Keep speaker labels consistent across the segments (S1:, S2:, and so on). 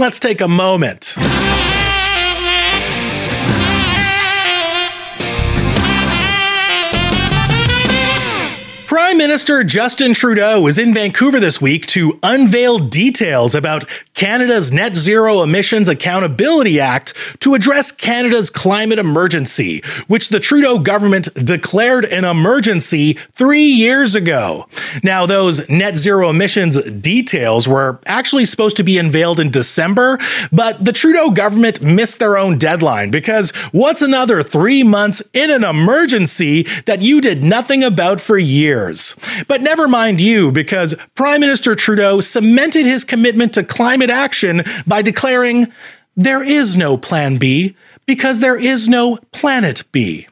S1: Let's take a moment. Prime Minister Justin Trudeau is in Vancouver this week to unveil details about Canada's Net Zero Emissions Accountability Act to address Canada's climate emergency, which the Trudeau government declared an emergency three years ago. Now, those net zero emissions details were actually supposed to be unveiled in December, but the Trudeau government missed their own deadline because what's another three months in an emergency that you did nothing about for years? But never mind you, because Prime Minister Trudeau cemented his commitment to climate action by declaring, There is no Plan B because there is no Planet B.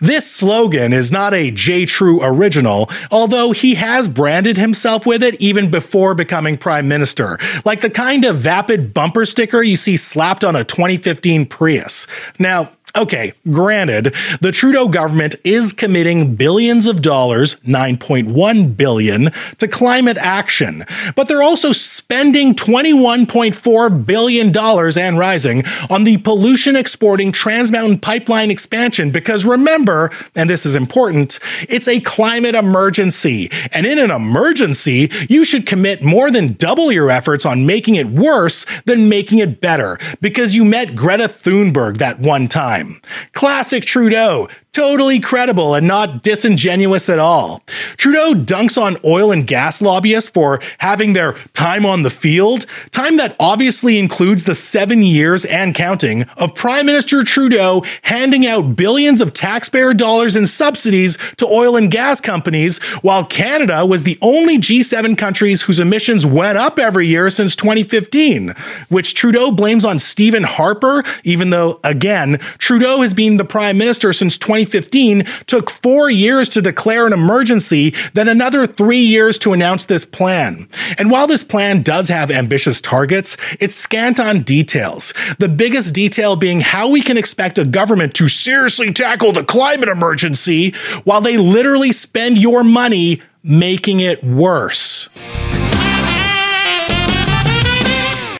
S1: This slogan is not a J. True original, although he has branded himself with it even before becoming prime minister, like the kind of vapid bumper sticker you see slapped on a 2015 Prius. Now, Okay, granted, the Trudeau government is committing billions of dollars, 9.1 billion, to climate action, but they're also spending 21.4 billion dollars and rising on the pollution exporting Trans Mountain pipeline expansion because remember, and this is important, it's a climate emergency. And in an emergency, you should commit more than double your efforts on making it worse than making it better. Because you met Greta Thunberg that one time time. Classic Trudeau totally credible and not disingenuous at all. Trudeau dunks on oil and gas lobbyists for having their time on the field, time that obviously includes the seven years and counting of Prime Minister Trudeau handing out billions of taxpayer dollars in subsidies to oil and gas companies, while Canada was the only G7 countries whose emissions went up every year since 2015, which Trudeau blames on Stephen Harper, even though, again, Trudeau has been the Prime Minister since 2015. 2015 took four years to declare an emergency, then another three years to announce this plan. And while this plan does have ambitious targets, it's scant on details. The biggest detail being how we can expect a government to seriously tackle the climate emergency while they literally spend your money making it worse.